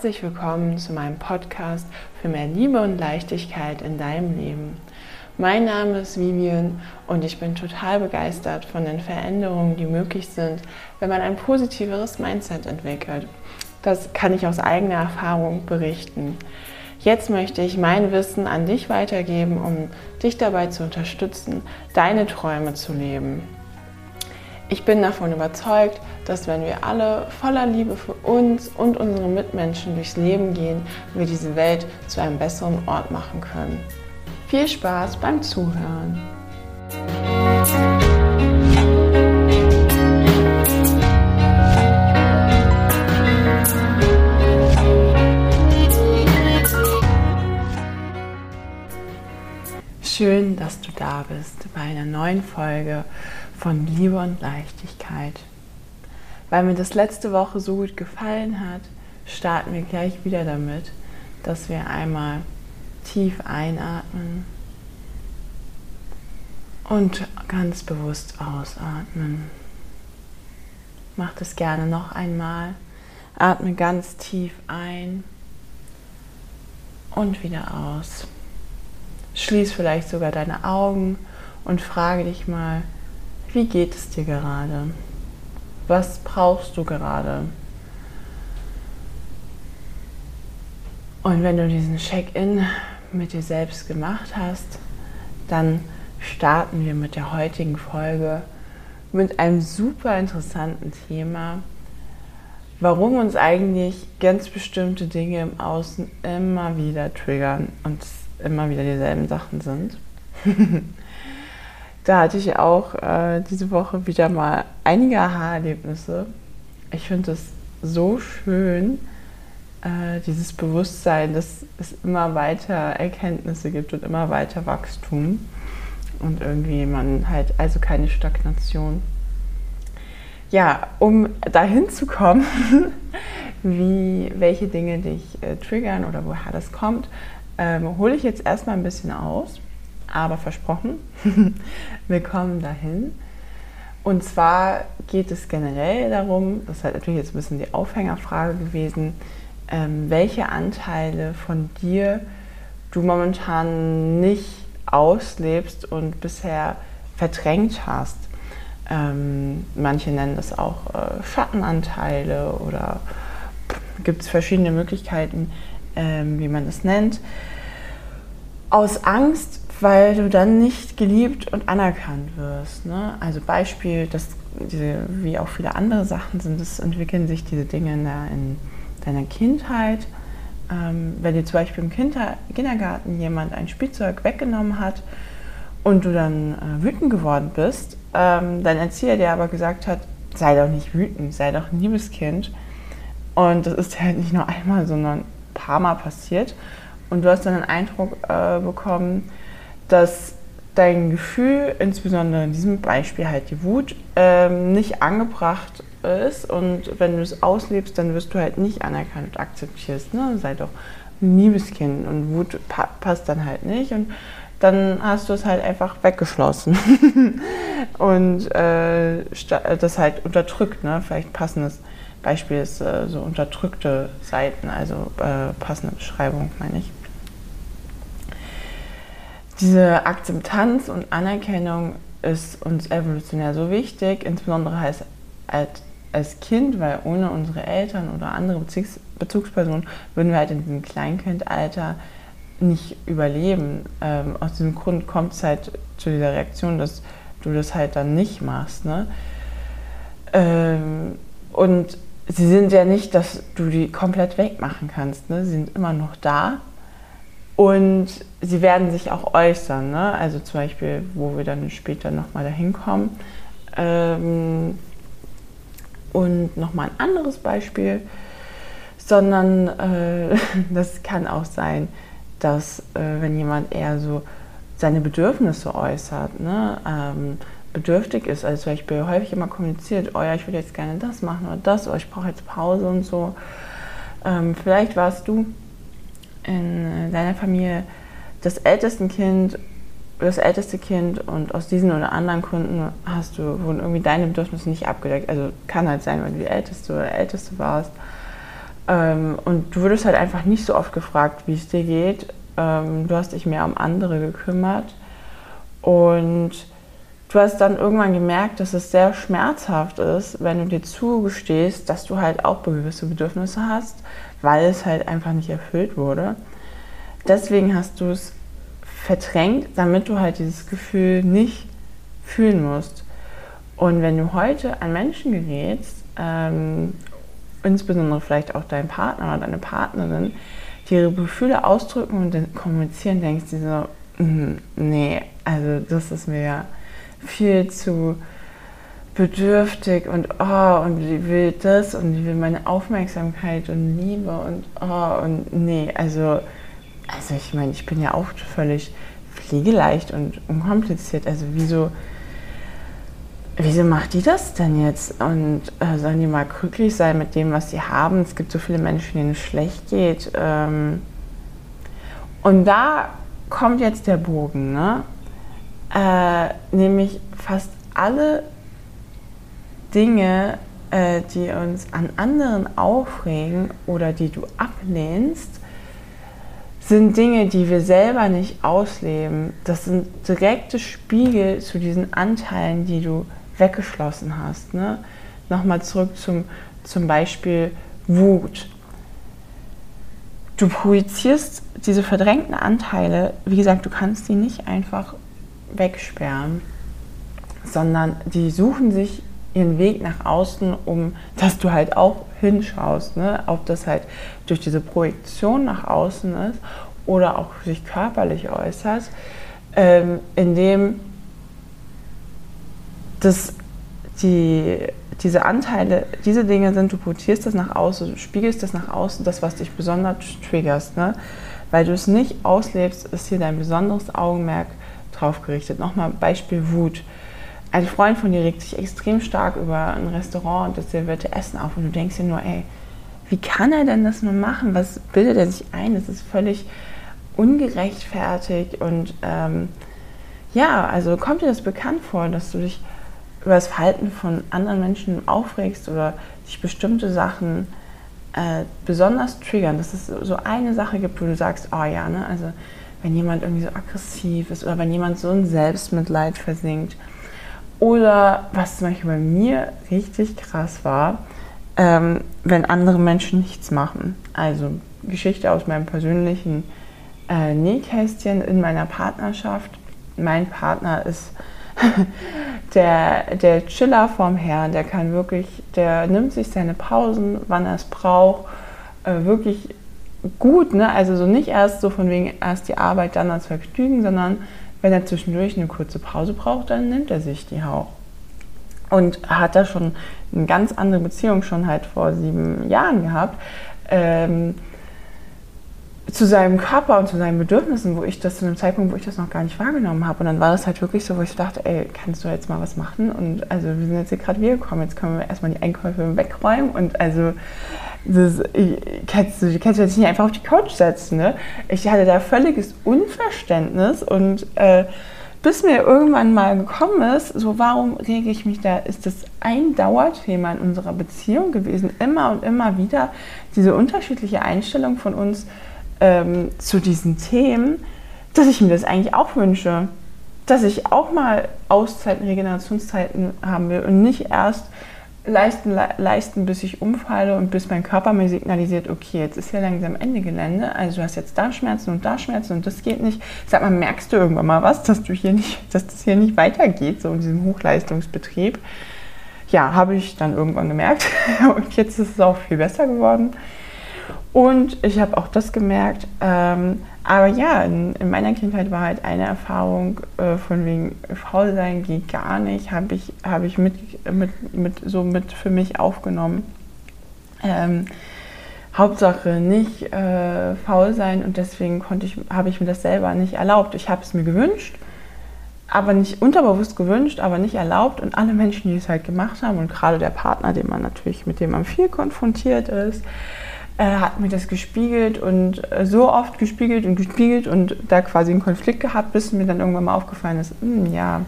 Herzlich willkommen zu meinem Podcast für mehr Liebe und Leichtigkeit in deinem Leben. Mein Name ist Vivian und ich bin total begeistert von den Veränderungen, die möglich sind, wenn man ein positiveres Mindset entwickelt. Das kann ich aus eigener Erfahrung berichten. Jetzt möchte ich mein Wissen an dich weitergeben, um dich dabei zu unterstützen, deine Träume zu leben. Ich bin davon überzeugt, dass wenn wir alle voller Liebe für uns und unsere Mitmenschen durchs Leben gehen, wir diese Welt zu einem besseren Ort machen können. Viel Spaß beim Zuhören! Schön, dass du da bist bei einer neuen Folge von Liebe und Leichtigkeit. Weil mir das letzte Woche so gut gefallen hat, starten wir gleich wieder damit, dass wir einmal tief einatmen und ganz bewusst ausatmen. Mach das gerne noch einmal. Atme ganz tief ein und wieder aus. Schließ vielleicht sogar deine Augen und frage dich mal, wie geht es dir gerade? Was brauchst du gerade? Und wenn du diesen Check-in mit dir selbst gemacht hast, dann starten wir mit der heutigen Folge mit einem super interessanten Thema, warum uns eigentlich ganz bestimmte Dinge im Außen immer wieder triggern und immer wieder dieselben Sachen sind. da hatte ich auch äh, diese Woche wieder mal einige Aha-Erlebnisse. Ich finde es so schön, äh, dieses Bewusstsein, dass es immer weiter Erkenntnisse gibt und immer weiter Wachstum und irgendwie man halt also keine Stagnation. Ja, um dahin zu kommen, wie welche Dinge dich äh, triggern oder woher das kommt, ähm, hole ich jetzt erstmal ein bisschen aus aber versprochen, wir kommen dahin. Und zwar geht es generell darum, das ist halt natürlich jetzt ein bisschen die Aufhängerfrage gewesen, ähm, welche Anteile von dir du momentan nicht auslebst und bisher verdrängt hast. Ähm, manche nennen das auch äh, Schattenanteile oder gibt es verschiedene Möglichkeiten, ähm, wie man das nennt. Aus Angst weil du dann nicht geliebt und anerkannt wirst. Ne? Also Beispiel, dass diese, wie auch viele andere Sachen sind, es entwickeln sich diese Dinge in, der, in deiner Kindheit. Ähm, wenn dir zum Beispiel im Kinder, Kindergarten jemand ein Spielzeug weggenommen hat und du dann äh, wütend geworden bist, ähm, dein Erzieher dir aber gesagt hat, sei doch nicht wütend, sei doch ein liebes Kind. Und das ist halt nicht nur einmal, sondern paar Mal passiert. Und du hast dann den Eindruck äh, bekommen, dass dein Gefühl, insbesondere in diesem Beispiel halt die Wut, ähm, nicht angebracht ist und wenn du es auslebst, dann wirst du halt nicht anerkannt und akzeptierst. Ne? Sei doch ein liebes Kind und Wut pa passt dann halt nicht und dann hast du es halt einfach weggeschlossen und äh, das halt unterdrückt. Ne? Vielleicht passendes Beispiel ist äh, so unterdrückte Seiten, also äh, passende Beschreibung, meine ich diese Akzeptanz und Anerkennung ist uns evolutionär so wichtig, insbesondere als, als Kind, weil ohne unsere Eltern oder andere Bezugs Bezugspersonen würden wir halt in diesem Kleinkindalter nicht überleben. Ähm, aus diesem Grund kommt es halt zu dieser Reaktion, dass du das halt dann nicht machst. Ne? Ähm, und sie sind ja nicht, dass du die komplett wegmachen kannst. Ne? Sie sind immer noch da und sie werden sich auch äußern, ne? also zum Beispiel, wo wir dann später nochmal dahin kommen. Ähm, und nochmal ein anderes Beispiel, sondern äh, das kann auch sein, dass äh, wenn jemand eher so seine Bedürfnisse äußert, ne? ähm, bedürftig ist, also zum Beispiel häufig immer kommuniziert, oh ja, ich würde jetzt gerne das machen oder das, oder ich brauche jetzt Pause und so. Ähm, vielleicht warst du in deiner Familie das älteste Kind, das älteste Kind und aus diesen oder anderen Gründen hast du, wurden irgendwie deine Bedürfnisse nicht abgedeckt. Also kann halt sein, weil du die älteste oder älteste warst. Ähm, und du wurdest halt einfach nicht so oft gefragt, wie es dir geht. Ähm, du hast dich mehr um andere gekümmert. Und du hast dann irgendwann gemerkt, dass es sehr schmerzhaft ist, wenn du dir zugestehst, dass du halt auch gewisse Bedürfnisse hast, weil es halt einfach nicht erfüllt wurde. Deswegen hast du es verdrängt, damit du halt dieses Gefühl nicht fühlen musst. Und wenn du heute an Menschen gerätst, ähm, insbesondere vielleicht auch dein Partner oder deine Partnerin, die ihre Gefühle ausdrücken und kommunizieren, denkst du so, mm, nee, also das ist mir ja viel zu bedürftig und oh, und die will das und die will meine Aufmerksamkeit und Liebe und oh, und nee, also, also ich meine, ich bin ja auch völlig pflegeleicht und unkompliziert, also wieso wieso macht die das denn jetzt? Und äh, sollen die mal glücklich sein mit dem, was sie haben? Es gibt so viele Menschen, denen es schlecht geht. Ähm, und da kommt jetzt der Bogen, ne? Äh, nämlich fast alle Dinge, äh, die uns an anderen aufregen oder die du ablehnst, sind Dinge, die wir selber nicht ausleben. Das sind direkte Spiegel zu diesen Anteilen, die du weggeschlossen hast. Ne? Nochmal zurück zum, zum Beispiel Wut. Du projizierst diese verdrängten Anteile, wie gesagt, du kannst die nicht einfach wegsperren, sondern die suchen sich ihren Weg nach außen, um dass du halt auch hinschaust, ne? ob das halt durch diese Projektion nach außen ist oder auch sich körperlich äußert, ähm, indem das die, diese Anteile, diese Dinge sind, du projizierst das nach außen, du spiegelst das nach außen, das, was dich besonders triggerst. Ne? Weil du es nicht auslebst, ist hier dein besonderes Augenmerk drauf gerichtet. Nochmal Beispiel Wut. Ein Freund von dir regt sich extrem stark über ein Restaurant und das servierte Essen auf und du denkst dir nur, ey, wie kann er denn das nur machen? Was bildet er sich ein? Das ist völlig ungerechtfertigt und ähm, ja, also kommt dir das bekannt vor, dass du dich über das Verhalten von anderen Menschen aufregst oder dich bestimmte Sachen äh, besonders triggern, dass es so eine Sache gibt, wo du sagst, oh ja, ne, also wenn jemand irgendwie so aggressiv ist oder wenn jemand so in Selbstmitleid versinkt. Oder was zum Beispiel bei mir richtig krass war, ähm, wenn andere Menschen nichts machen. Also Geschichte aus meinem persönlichen äh, Nähkästchen in meiner Partnerschaft. Mein Partner ist der, der Chiller vom Herrn, der kann wirklich, der nimmt sich seine Pausen, wann er es braucht, äh, wirklich gut, ne? Also so nicht erst so von wegen erst die Arbeit, dann das Vergnügen, sondern wenn er zwischendurch eine kurze Pause braucht, dann nimmt er sich die auch. Und hat da schon eine ganz andere Beziehung schon halt vor sieben Jahren gehabt. Ähm, zu seinem Körper und zu seinen Bedürfnissen, wo ich das zu einem Zeitpunkt, wo ich das noch gar nicht wahrgenommen habe. Und dann war das halt wirklich so, wo ich dachte, ey, kannst du jetzt mal was machen? Und also wir sind jetzt hier gerade wiedergekommen, jetzt können wir erstmal die Einkäufe wegräumen und also das, kannst, du kannst jetzt nicht einfach auf die Couch setzen. Ne? Ich hatte da völliges Unverständnis und äh, bis mir irgendwann mal gekommen ist, so warum rege ich mich da, ist das ein Dauerthema in unserer Beziehung gewesen, immer und immer wieder, diese unterschiedliche Einstellung von uns ähm, zu diesen Themen, dass ich mir das eigentlich auch wünsche. Dass ich auch mal Auszeiten, Regenerationszeiten haben will und nicht erst leisten, leisten, bis ich umfalle und bis mein Körper mir signalisiert, okay, jetzt ist ja langsam Ende Gelände, also du hast jetzt da Schmerzen und da Schmerzen und das geht nicht. Sag mal, merkst du irgendwann mal was, dass du hier nicht, dass das hier nicht weitergeht, so in diesem Hochleistungsbetrieb? Ja, habe ich dann irgendwann gemerkt und jetzt ist es auch viel besser geworden. Und ich habe auch das gemerkt. Ähm, aber ja, in, in, meiner Kindheit war halt eine Erfahrung äh, von wegen faul sein geht gar nicht, habe ich, hab ich mit, mit, mit, so mit für mich aufgenommen. Ähm, Hauptsache nicht äh, faul sein und deswegen konnte ich, habe ich mir das selber nicht erlaubt. Ich habe es mir gewünscht, aber nicht unterbewusst gewünscht, aber nicht erlaubt. Und alle Menschen, die es halt gemacht haben und gerade der Partner, den man natürlich mit dem man viel konfrontiert ist, hat mir das gespiegelt und äh, so oft gespiegelt und gespiegelt und da quasi einen Konflikt gehabt, bis mir dann irgendwann mal aufgefallen ist, mh, hm, ja,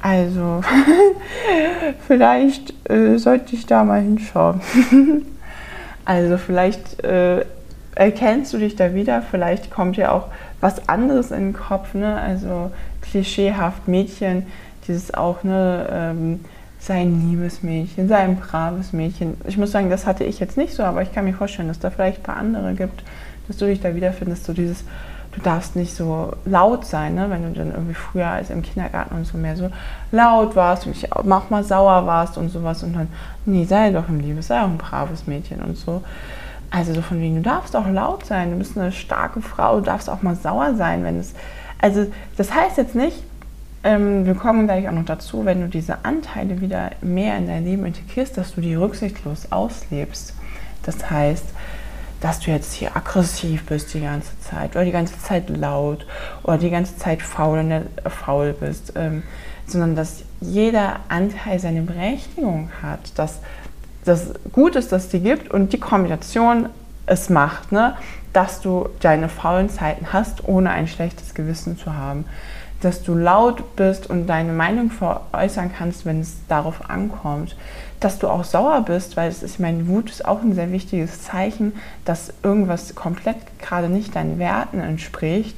also vielleicht äh, sollte ich da mal hinschauen. Also vielleicht äh, erkennst du dich da wieder, vielleicht kommt dir auch was anderes in den Kopf, ne? Also klischeehaft Mädchen, dieses auch, ne, ähm, sei ein liebes Mädchen, sei ein braves Mädchen. Ich muss sagen, das hatte ich jetzt nicht so, aber ich kann mir vorstellen, dass da vielleicht ein paar andere gibt, dass du dich da wiederfindest, so dieses, du darfst nicht so laut sein, ne? wenn du dann irgendwie früher als im Kindergarten und so mehr so laut warst und auch mal sauer warst und sowas und dann, nee, sei doch ein liebes, sei auch ein braves Mädchen und so. Also so von wegen, du darfst auch laut sein, du bist eine starke Frau, du darfst auch mal sauer sein, wenn es. Also das heißt jetzt nicht, ähm, wir kommen gleich auch noch dazu, wenn du diese Anteile wieder mehr in dein Leben integrierst, dass du die rücksichtslos auslebst. Das heißt, dass du jetzt hier aggressiv bist die ganze Zeit oder die ganze Zeit laut oder die ganze Zeit faul, äh, faul bist, ähm, sondern dass jeder Anteil seine Berechtigung hat, dass das gut ist, dass die gibt und die Kombination es macht, ne? dass du deine faulen Zeiten hast, ohne ein schlechtes Gewissen zu haben dass du laut bist und deine Meinung veräußern kannst, wenn es darauf ankommt. Dass du auch sauer bist, weil es ist, ich meine, Wut ist auch ein sehr wichtiges Zeichen, dass irgendwas komplett gerade nicht deinen Werten entspricht,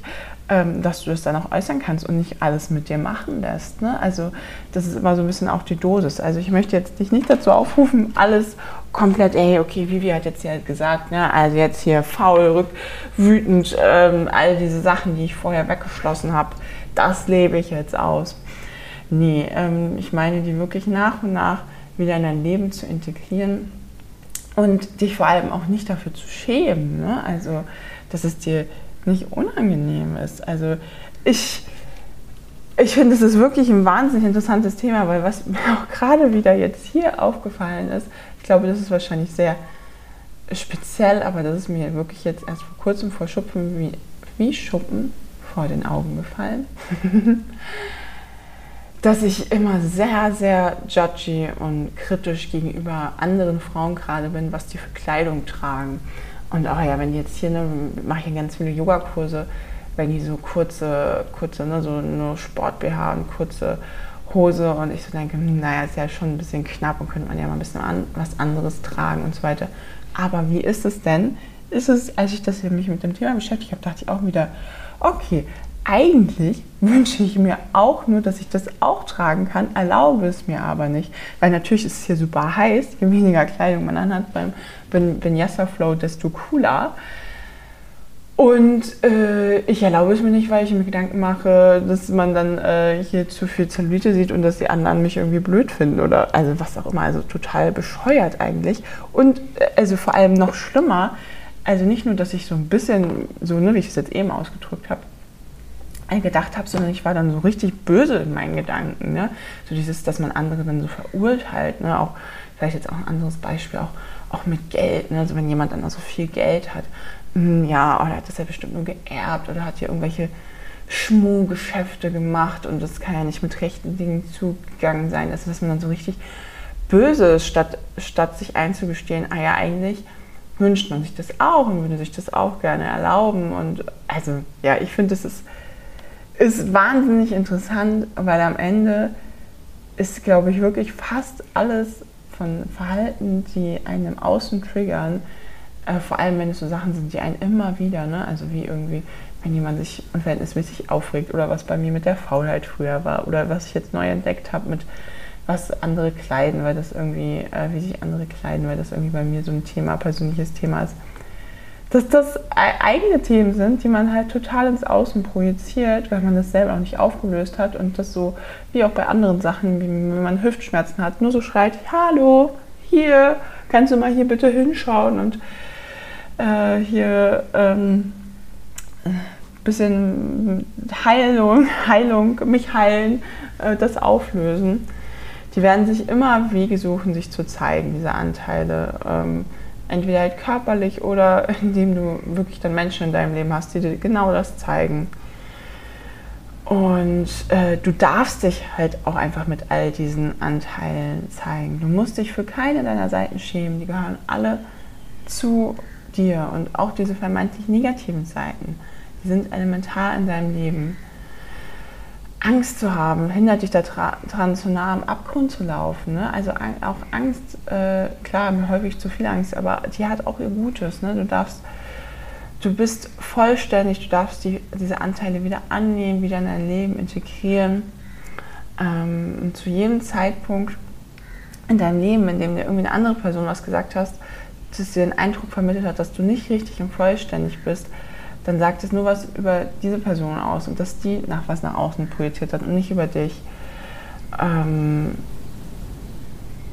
ähm, dass du das dann auch äußern kannst und nicht alles mit dir machen lässt. Ne? Also das ist immer so ein bisschen auch die Dosis. Also ich möchte jetzt dich nicht dazu aufrufen, alles komplett, ey, okay, Vivi hat jetzt hier gesagt, ne? also jetzt hier faul, rück, wütend, ähm, all diese Sachen, die ich vorher weggeschlossen habe, das lebe ich jetzt aus. Nee, ähm, ich meine, die wirklich nach und nach wieder in dein Leben zu integrieren und dich vor allem auch nicht dafür zu schämen. Ne? Also, dass es dir nicht unangenehm ist. Also, ich, ich finde, es ist wirklich ein wahnsinnig interessantes Thema, weil was mir auch gerade wieder jetzt hier aufgefallen ist, ich glaube, das ist wahrscheinlich sehr speziell, aber das ist mir wirklich jetzt erst vor kurzem vor Schuppen wie, wie Schuppen vor den Augen gefallen, dass ich immer sehr, sehr judgy und kritisch gegenüber anderen Frauen gerade bin, was die für Kleidung tragen. Und auch ja, wenn die jetzt hier, ne, mache ich ganz viele Yogakurse, wenn die so kurze, kurze, ne, so nur Sport-BH und kurze Hose und ich so denke, hm, naja, ist ja schon ein bisschen knapp und könnte man ja mal ein bisschen an, was anderes tragen und so weiter. Aber wie ist es denn? Ist es, als ich das hier mich mit dem Thema beschäftigt habe, dachte ich auch wieder, okay, eigentlich wünsche ich mir auch nur, dass ich das auch tragen kann, erlaube es mir aber nicht. Weil natürlich ist es hier super heiß, je weniger Kleidung man anhat beim Vinyasa Flow, desto cooler. Und äh, ich erlaube es mir nicht, weil ich mir Gedanken mache, dass man dann äh, hier zu viel Zellulite sieht und dass die anderen mich irgendwie blöd finden oder also was auch immer. Also total bescheuert eigentlich. Und äh, also vor allem noch schlimmer, also nicht nur, dass ich so ein bisschen, so ne, wie ich es jetzt eben ausgedrückt habe, gedacht habe, sondern ich war dann so richtig böse in meinen Gedanken. Ne? So dieses, dass man andere dann so verurteilt. Ne? Auch vielleicht jetzt auch ein anderes Beispiel, auch, auch mit Geld. Ne? Also wenn jemand dann also viel Geld hat, mh, hm, ja, oder oh, hat das ja bestimmt nur geerbt oder hat hier irgendwelche Schmuhgeschäfte gemacht und das kann ja nicht mit rechten Dingen zugegangen sein. Also dass man dann so richtig böse ist, statt, statt sich einzugestehen, ah ja, eigentlich wünscht man sich das auch und würde sich das auch gerne erlauben. Und also, ja, ich finde, das ist, ist wahnsinnig interessant, weil am Ende ist, glaube ich, wirklich fast alles von Verhalten, die einen im Außen triggern, äh, vor allem wenn es so Sachen sind, die einen immer wieder, ne? also wie irgendwie, wenn jemand sich unverhältnismäßig aufregt oder was bei mir mit der Faulheit früher war oder was ich jetzt neu entdeckt habe mit was andere kleiden, weil das irgendwie, äh, wie sich andere kleiden, weil das irgendwie bei mir so ein Thema, persönliches Thema ist. Dass das eigene Themen sind, die man halt total ins Außen projiziert, weil man das selber auch nicht aufgelöst hat und das so, wie auch bei anderen Sachen, wie wenn man Hüftschmerzen hat, nur so schreit, hallo, hier, kannst du mal hier bitte hinschauen und äh, hier ähm, bisschen Heilung, Heilung, mich heilen, äh, das auflösen die werden sich immer Wege suchen, sich zu zeigen, diese Anteile. Ähm, entweder halt körperlich oder indem du wirklich dann Menschen in deinem Leben hast, die dir genau das zeigen. Und äh, du darfst dich halt auch einfach mit all diesen Anteilen zeigen. Du musst dich für keine deiner Seiten schämen. Die gehören alle zu dir. Und auch diese vermeintlich negativen Seiten, die sind elementar in deinem Leben. Angst zu haben, hindert dich daran, zu nah am Abgrund zu laufen. Ne? Also auch Angst, äh, klar, häufig zu viel Angst, aber die hat auch ihr Gutes. Ne? Du darfst, du bist vollständig, du darfst die, diese Anteile wieder annehmen, wieder in dein Leben integrieren. Ähm, und zu jedem Zeitpunkt in deinem Leben, in dem dir irgendwie eine andere Person was gesagt hast, dass dir den Eindruck vermittelt hat, dass du nicht richtig und vollständig bist, dann sagt es nur was über diese Person aus und dass die nach was nach außen projiziert hat und nicht über dich. Ähm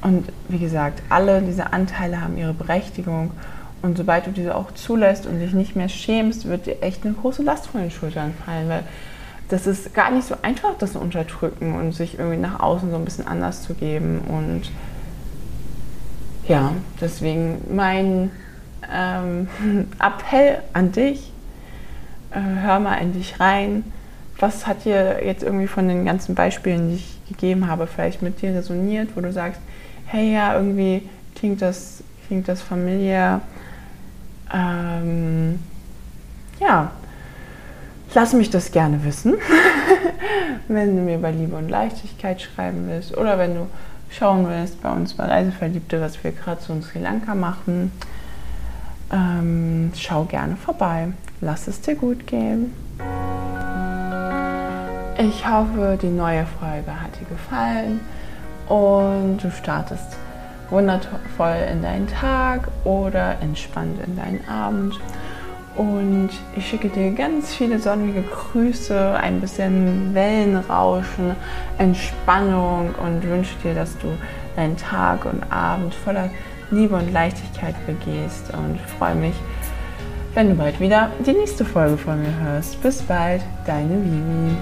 und wie gesagt, alle diese Anteile haben ihre Berechtigung und sobald du diese auch zulässt und dich nicht mehr schämst, wird dir echt eine große Last von den Schultern fallen, weil das ist gar nicht so einfach, das zu unterdrücken und sich irgendwie nach außen so ein bisschen anders zu geben. Und ja, deswegen mein ähm, Appell an dich, hör mal in dich rein. Was hat dir jetzt irgendwie von den ganzen Beispielen, die ich gegeben habe, vielleicht mit dir resoniert, wo du sagst, hey ja, irgendwie klingt das, klingt das familiär. Ähm, ja, lass mich das gerne wissen, wenn du mir bei Liebe und Leichtigkeit schreiben willst oder wenn du schauen willst bei uns bei Reiseverliebte, was wir gerade in Sri Lanka machen. Ähm, schau gerne vorbei. Lass es dir gut gehen. Ich hoffe, die neue Folge hat dir gefallen und du startest wundervoll in deinen Tag oder entspannt in deinen Abend. Und ich schicke dir ganz viele sonnige Grüße, ein bisschen Wellenrauschen, Entspannung und wünsche dir, dass du deinen Tag und Abend voller Liebe und Leichtigkeit begehst und freue mich, wenn du bald wieder die nächste Folge von mir hörst. Bis bald, deine Vivi.